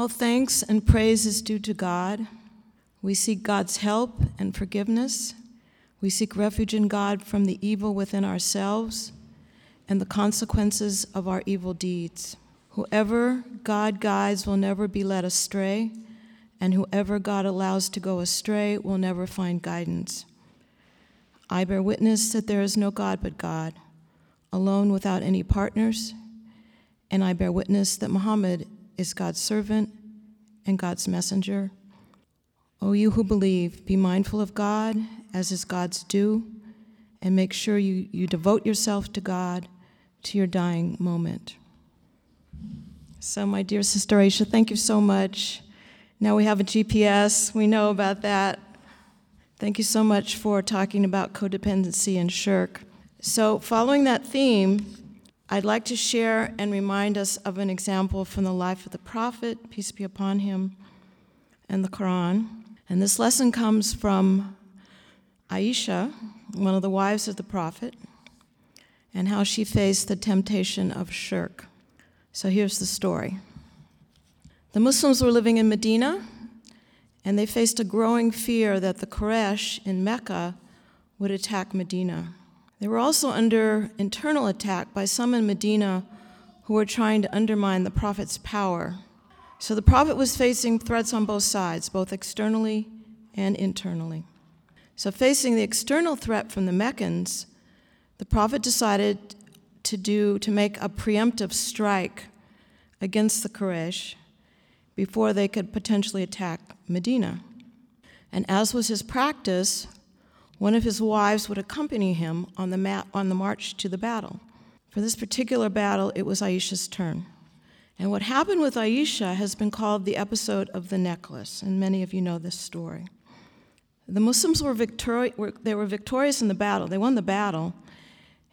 All thanks and praise is due to God. We seek God's help and forgiveness. We seek refuge in God from the evil within ourselves and the consequences of our evil deeds. Whoever God guides will never be led astray, and whoever God allows to go astray will never find guidance. I bear witness that there is no God but God, alone without any partners, and I bear witness that Muhammad is God's servant and God's messenger. O you who believe, be mindful of God as is God's due, and make sure you, you devote yourself to God to your dying moment. So, my dear Sister Aisha, thank you so much. Now we have a GPS, we know about that. Thank you so much for talking about codependency and shirk. So, following that theme, I'd like to share and remind us of an example from the life of the Prophet, peace be upon him, and the Quran. And this lesson comes from Aisha, one of the wives of the Prophet, and how she faced the temptation of shirk. So here's the story. The Muslims were living in Medina, and they faced a growing fear that the Quraysh in Mecca would attack Medina. They were also under internal attack by some in Medina who were trying to undermine the Prophet's power. So the Prophet was facing threats on both sides, both externally and internally. So, facing the external threat from the Meccans, the Prophet decided to, do, to make a preemptive strike against the Quraysh before they could potentially attack Medina. And as was his practice, one of his wives would accompany him on the, on the march to the battle. For this particular battle, it was Aisha's turn. And what happened with Aisha has been called the episode of the necklace, and many of you know this story. The Muslims were, victori- were, they were victorious in the battle. They won the battle,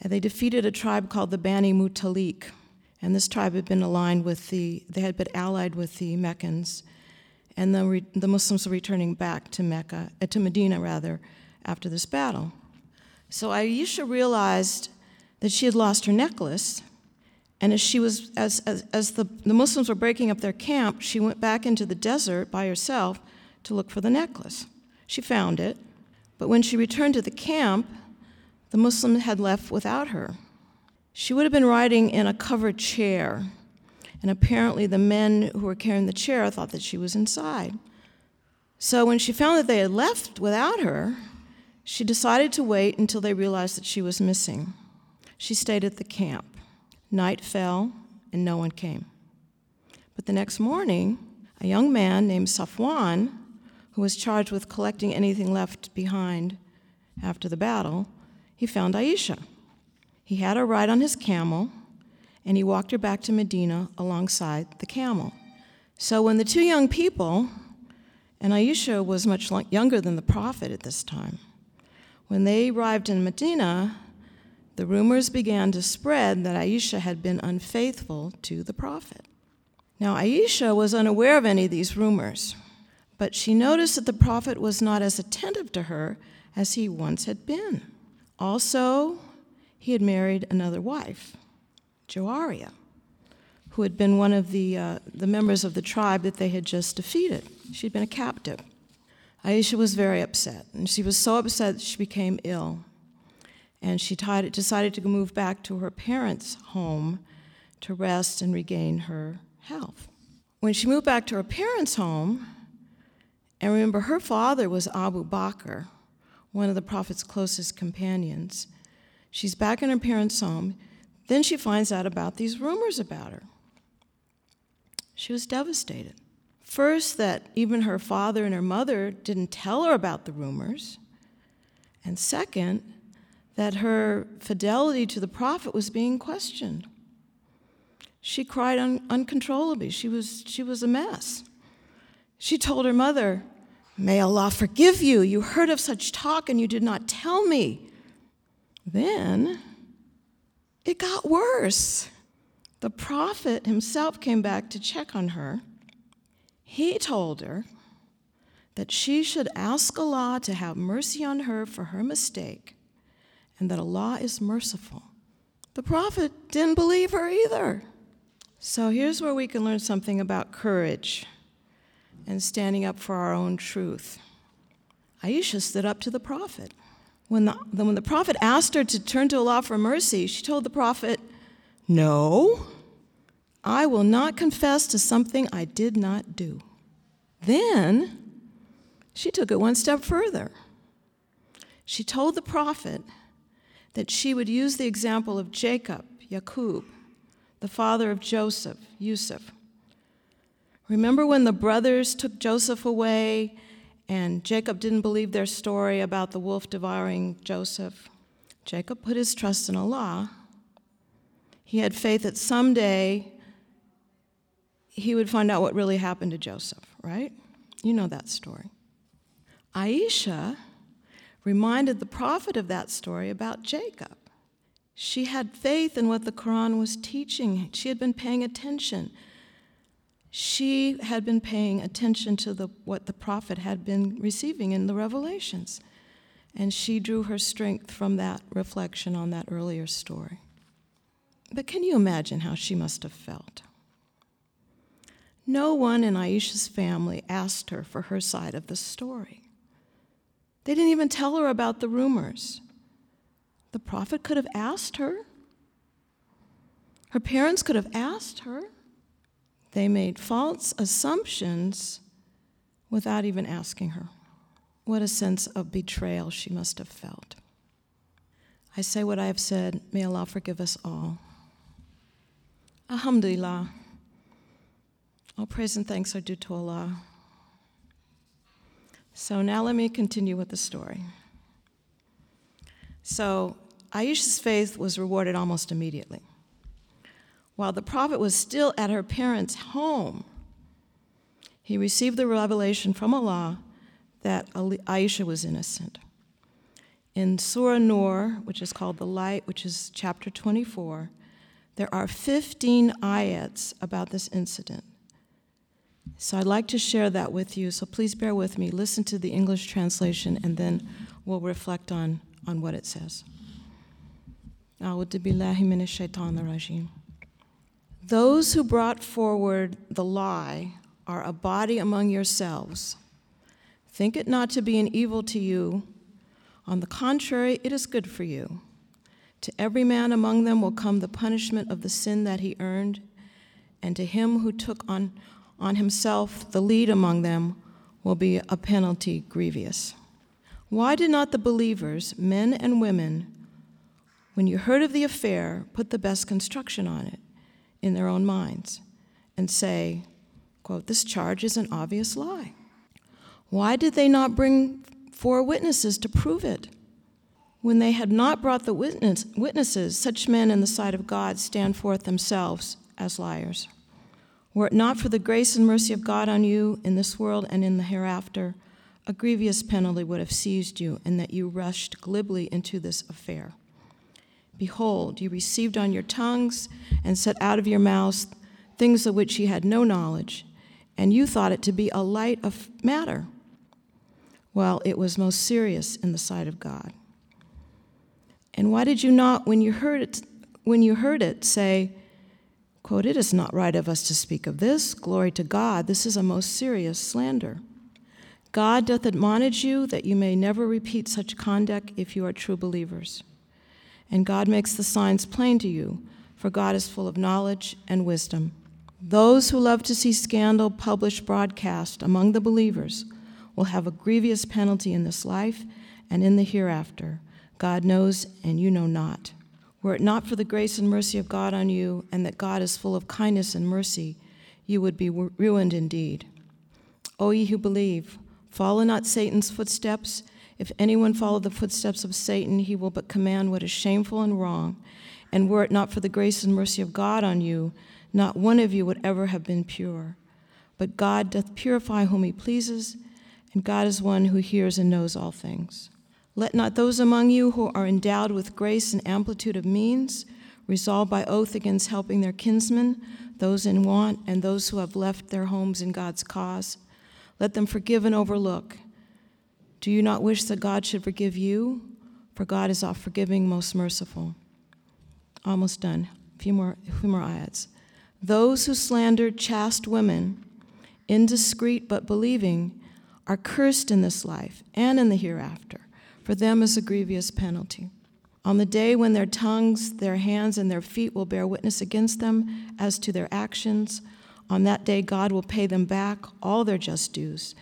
and they defeated a tribe called the Bani Mustaliq. And this tribe had been aligned with the, they had been allied with the Meccans. And the, re, the Muslims were returning back to Mecca, uh, to Medina rather, after this battle. So Aisha realized that she had lost her necklace. And as she was, as, as, as the, the Muslims were breaking up their camp, she went back into the desert by herself to look for the necklace. She found it, but when she returned to the camp, the Muslim had left without her. She would have been riding in a covered chair, and apparently the men who were carrying the chair thought that she was inside. So when she found that they had left without her, she decided to wait until they realized that she was missing. She stayed at the camp. Night fell, and no one came. But the next morning, a young man named Safwan who was charged with collecting anything left behind after the battle, he found Aisha. He had her ride on his camel, and he walked her back to Medina alongside the camel. So when the two young people, and Aisha was much younger than the prophet at this time, when they arrived in Medina, the rumors began to spread that Aisha had been unfaithful to the prophet. Now, Aisha was unaware of any of these rumors. But she noticed that the prophet was not as attentive to her as he once had been. Also, he had married another wife, Juwayriyah, who had been one of the, uh, the members of the tribe that they had just defeated. She'd been a captive. Aisha was very upset, and she was so upset she became ill. And she decided to move back to her parents' home to rest and regain her health. When she moved back to her parents' home, and remember, her father was Abu Bakr, one of the Prophet's closest companions. She's back in her parents' home. Then she finds out about these rumors about her. She was devastated. First, that even her father and her mother didn't tell her about the rumors. And second, that her fidelity to the Prophet was being questioned. She cried un- uncontrollably. She was, she was a mess. She told her mother, May Allah forgive you. You heard of such talk and you did not tell me. Then it got worse. The prophet himself came back to check on her. He told her that she should ask Allah to have mercy on her for her mistake and that Allah is merciful. The prophet didn't believe her either. So here's where we can learn something about courage and standing up for our own truth. Aisha stood up to the prophet. When the, when the prophet asked her to turn to Allah for mercy, she told the prophet, No, I will not confess to something I did not do. Then she took it one step further. She told the prophet that she would use the example of Jacob, Yaqub, the father of Joseph, Yusuf. Remember when the brothers took Joseph away and Jacob didn't believe their story about the wolf devouring Joseph? Jacob put his trust in Allah. He had faith that someday he would find out what really happened to Joseph, right? You know that story. Aisha reminded the prophet of that story about Jacob. She had faith in what the Quran was teaching. She had been paying attention. She had been paying attention to the, what the prophet had been receiving in the revelations. And she drew her strength from that reflection on that earlier story. But can you imagine how she must have felt? No one in Aisha's family asked her for her side of the story. They didn't even tell her about the rumors. The prophet could have asked her. Her parents could have asked her. They made false assumptions without even asking her. What a sense of betrayal she must have felt. I say what I have said. May Allah forgive us all. Alhamdulillah. All praise and thanks are due to Allah. So now let me continue with the story. So Aisha's faith was rewarded almost immediately. While the prophet was still at her parents' home, he received the revelation from Allah that Aisha was innocent. In Surah Nur, which is called The Light, which is chapter 24, there are 15 ayats about this incident. So I'd like to share that with you, so please bear with me. Listen to the English translation, and then we'll reflect on, on what it says. Those who brought forward the lie are a body among yourselves. Think it not to be an evil to you. On the contrary, it is good for you. To every man among them will come the punishment of the sin that he earned, and to him who took on on himself the lead among them will be a penalty grievous. Why did not the believers, men and women, when you heard of the affair, put the best construction on it in their own minds and say, quote, this charge is an obvious lie? Why did they not bring four witnesses to prove it? When they had not brought the witness, witnesses, such men in the sight of God stand forth themselves as liars. Were it not for the grace and mercy of God on you in this world and in the hereafter, a grievous penalty would have seized you, and that you rushed glibly into this affair. Behold, you received on your tongues and set out of your mouths things of which ye had no knowledge, and you thought it to be a light of matter. Well, it was most serious in the sight of God. And why did you not, when you heard it, when you heard it, say, Quote, It is not right of us to speak of this. Glory to God. This is a most serious slander. God doth admonish you that you may never repeat such conduct if you are true believers. And God makes the signs plain to you, for God is full of knowledge and wisdom. Those who love to see scandal published broadcast among the believers will have a grievous penalty in this life and in the hereafter. God knows, and you know not. Were it not for the grace and mercy of God on you, and that God is full of kindness and mercy, you would be ruined indeed. O ye who believe, follow not Satan's footsteps. If anyone follow the footsteps of Satan, he will but command what is shameful and wrong. And were it not for the grace and mercy of God on you, not one of you would ever have been pure. But God doth purify whom he pleases, and God is one who hears and knows all things. Let not those among you who are endowed with grace and amplitude of means resolve by oath against helping their kinsmen, those in want, and those who have left their homes in God's cause. Let them forgive and overlook. Do you not wish that God should forgive you? For God is all forgiving, most merciful. Almost done. A few more, a few more ayats. Those who slander chaste women, indiscreet but believing, are cursed in this life and in the hereafter. For them is a grievous penalty. On the day when their tongues, their hands, and their feet will bear witness against them as to their actions, on that day God will pay them back all their just dues,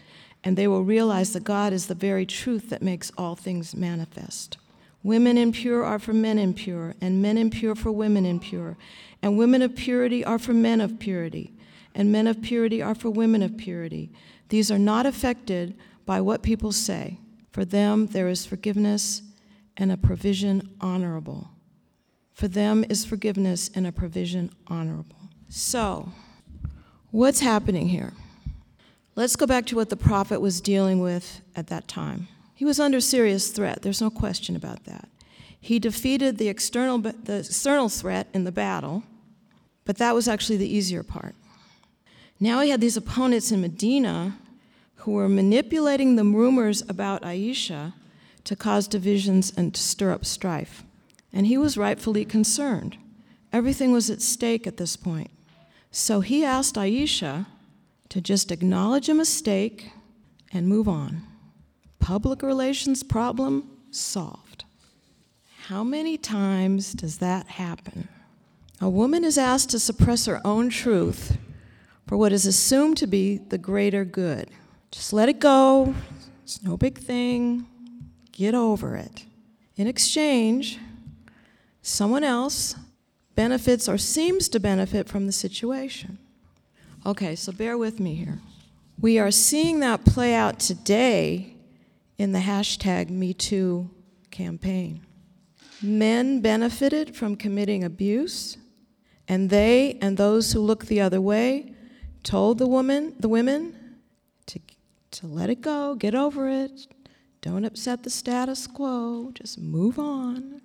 and they will realize that God is the very truth that makes all things manifest. Women impure are for men impure, and men impure for women impure, and women of purity are for men of purity, and men of purity are for women of purity. These are not affected by what people say. For them there is forgiveness and a provision honorable. For them is forgiveness and a provision honorable. So, what's happening here? Let's go back to what the prophet was dealing with at that time. He was under serious threat, there's no question about that. He defeated the external, the external threat in the battle, but that was actually the easier part. Now he had these opponents in Medina who were manipulating the rumors about Aisha to cause divisions and to stir up strife. And he was rightfully concerned. Everything was at stake at this point. So he asked Aisha to just acknowledge a mistake and move on. Public relations problem solved. How many times does that happen? A woman is asked to suppress her own truth for what is assumed to be the greater good. Just let it go. It's no big thing. Get over it. In exchange, someone else benefits or seems to benefit from the situation. Okay, so bear with me here. We are seeing that play out today in the hashtag MeToo campaign. Men benefited from committing abuse, and they and those who look the other way told the woman, the women, to, to let it go, get over it, don't upset the status quo, just move on.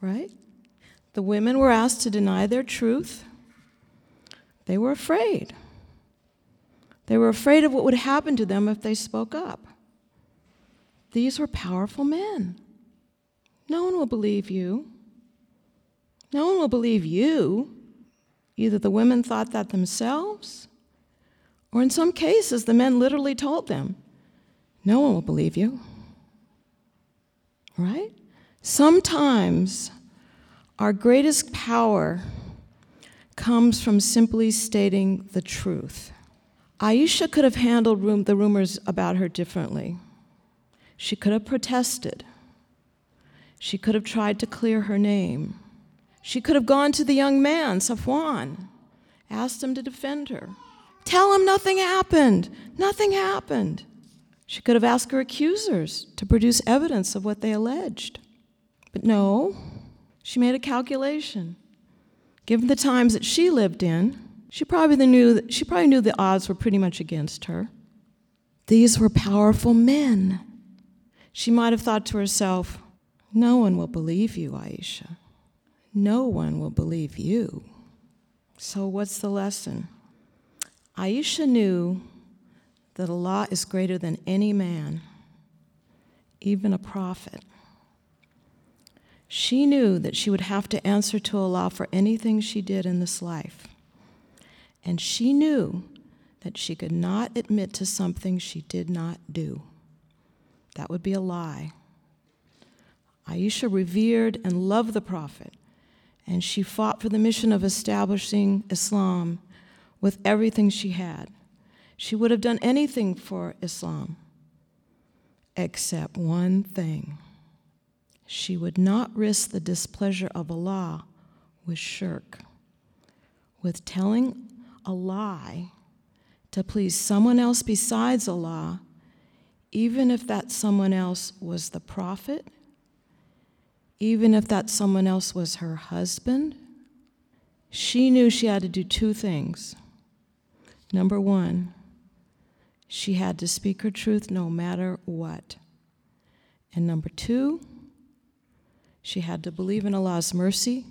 Right? The women were asked to deny their truth. They were afraid. They were afraid of what would happen to them if they spoke up. These were powerful men. No one will believe you. No one will believe you. Either the women thought that themselves, or in some cases, the men literally told them, No one will believe you. Right? Sometimes our greatest power comes from simply stating the truth. Aisha could have handled the rumors about her differently. She could have protested. She could have tried to clear her name. She could have gone to the young man, Safwan, asked him to defend her. Tell him nothing happened. Nothing happened. She could have asked her accusers to produce evidence of what they alleged. But no, she made a calculation. Given the times that she lived in, she probably knew that, she probably knew the odds were pretty much against her. These were powerful men. She might have thought to herself, no one will believe you, Aisha. No one will believe you. So, what's the lesson? Aisha knew that Allah is greater than any man, even a prophet. She knew that she would have to answer to Allah for anything she did in this life. And she knew that she could not admit to something she did not do. That would be a lie. Aisha revered and loved the Prophet, and she fought for the mission of establishing Islam with everything she had. She would have done anything for Islam except one thing. She would not risk the displeasure of Allah with shirk, with telling a lie to please someone else besides Allah, even if that someone else was the prophet, even if that someone else was her husband. She knew she had to do two things. Number one, she had to speak her truth no matter what. And number two, she had to believe in Allah's mercy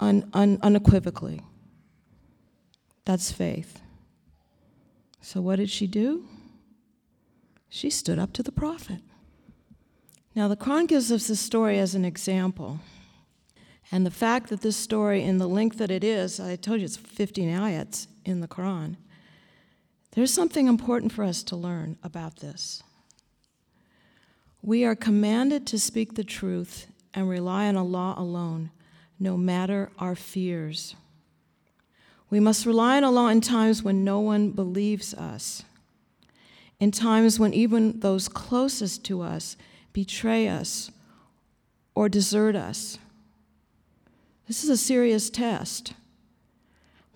un- un- unequivocally. That's faith. So, what did she do? She stood up to the prophet. Now, the Quran gives us this story as an example. And the fact that this story, in the length that it is, I told you it's 15 ayats in the Quran, there's something important for us to learn about this. We are commanded to speak the truth and rely on Allah alone, no matter our fears. We must rely on Allah in times when no one believes us, in times when even those closest to us betray us or desert us. This is a serious test.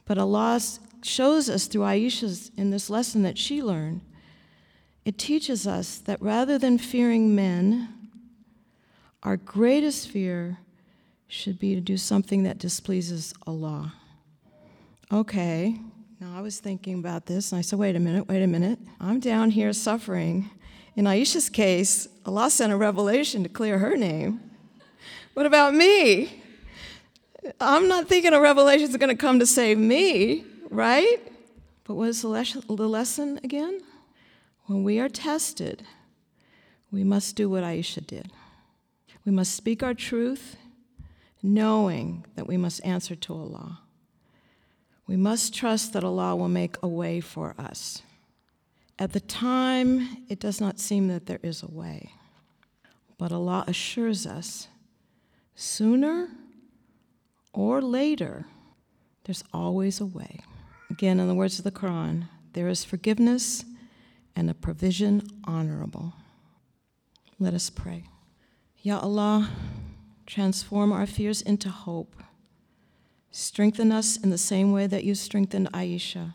But Allah shows us through Aisha's in this lesson that she learned. It teaches us that rather than fearing men, our greatest fear should be to do something that displeases Allah. Okay, now I was thinking about this and I said, wait a minute, wait a minute. I'm down here suffering. In Aisha's case, Allah sent a revelation to clear her name. What about me? I'm not thinking a revelation is going to come to save me, right? But what is the lesson again? When we are tested, we must do what Aisha did. We must speak our truth, knowing that we must answer to Allah. We must trust that Allah will make a way for us. At the time, it does not seem that there is a way, but Allah assures us sooner or later, there's always a way. Again, in the words of the Quran, there is forgiveness and a provision honorable. Let us pray. Ya Allah, transform our fears into hope. Strengthen us in the same way that you strengthened Aisha.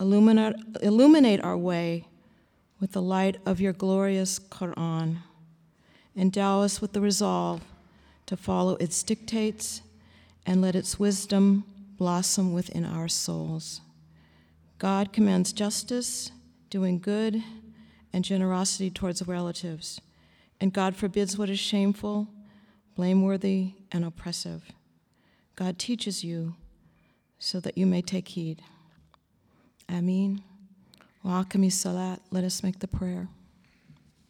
Illuminate, illuminate our way with the light of your glorious Quran. Endow us with the resolve to follow its dictates and let its wisdom blossom within our souls. God commands justice, doing good, and generosity towards relatives, and God forbids what is shameful, blameworthy, and oppressive. God teaches you so that you may take heed. Ameen. Wa salat. Let us make the prayer.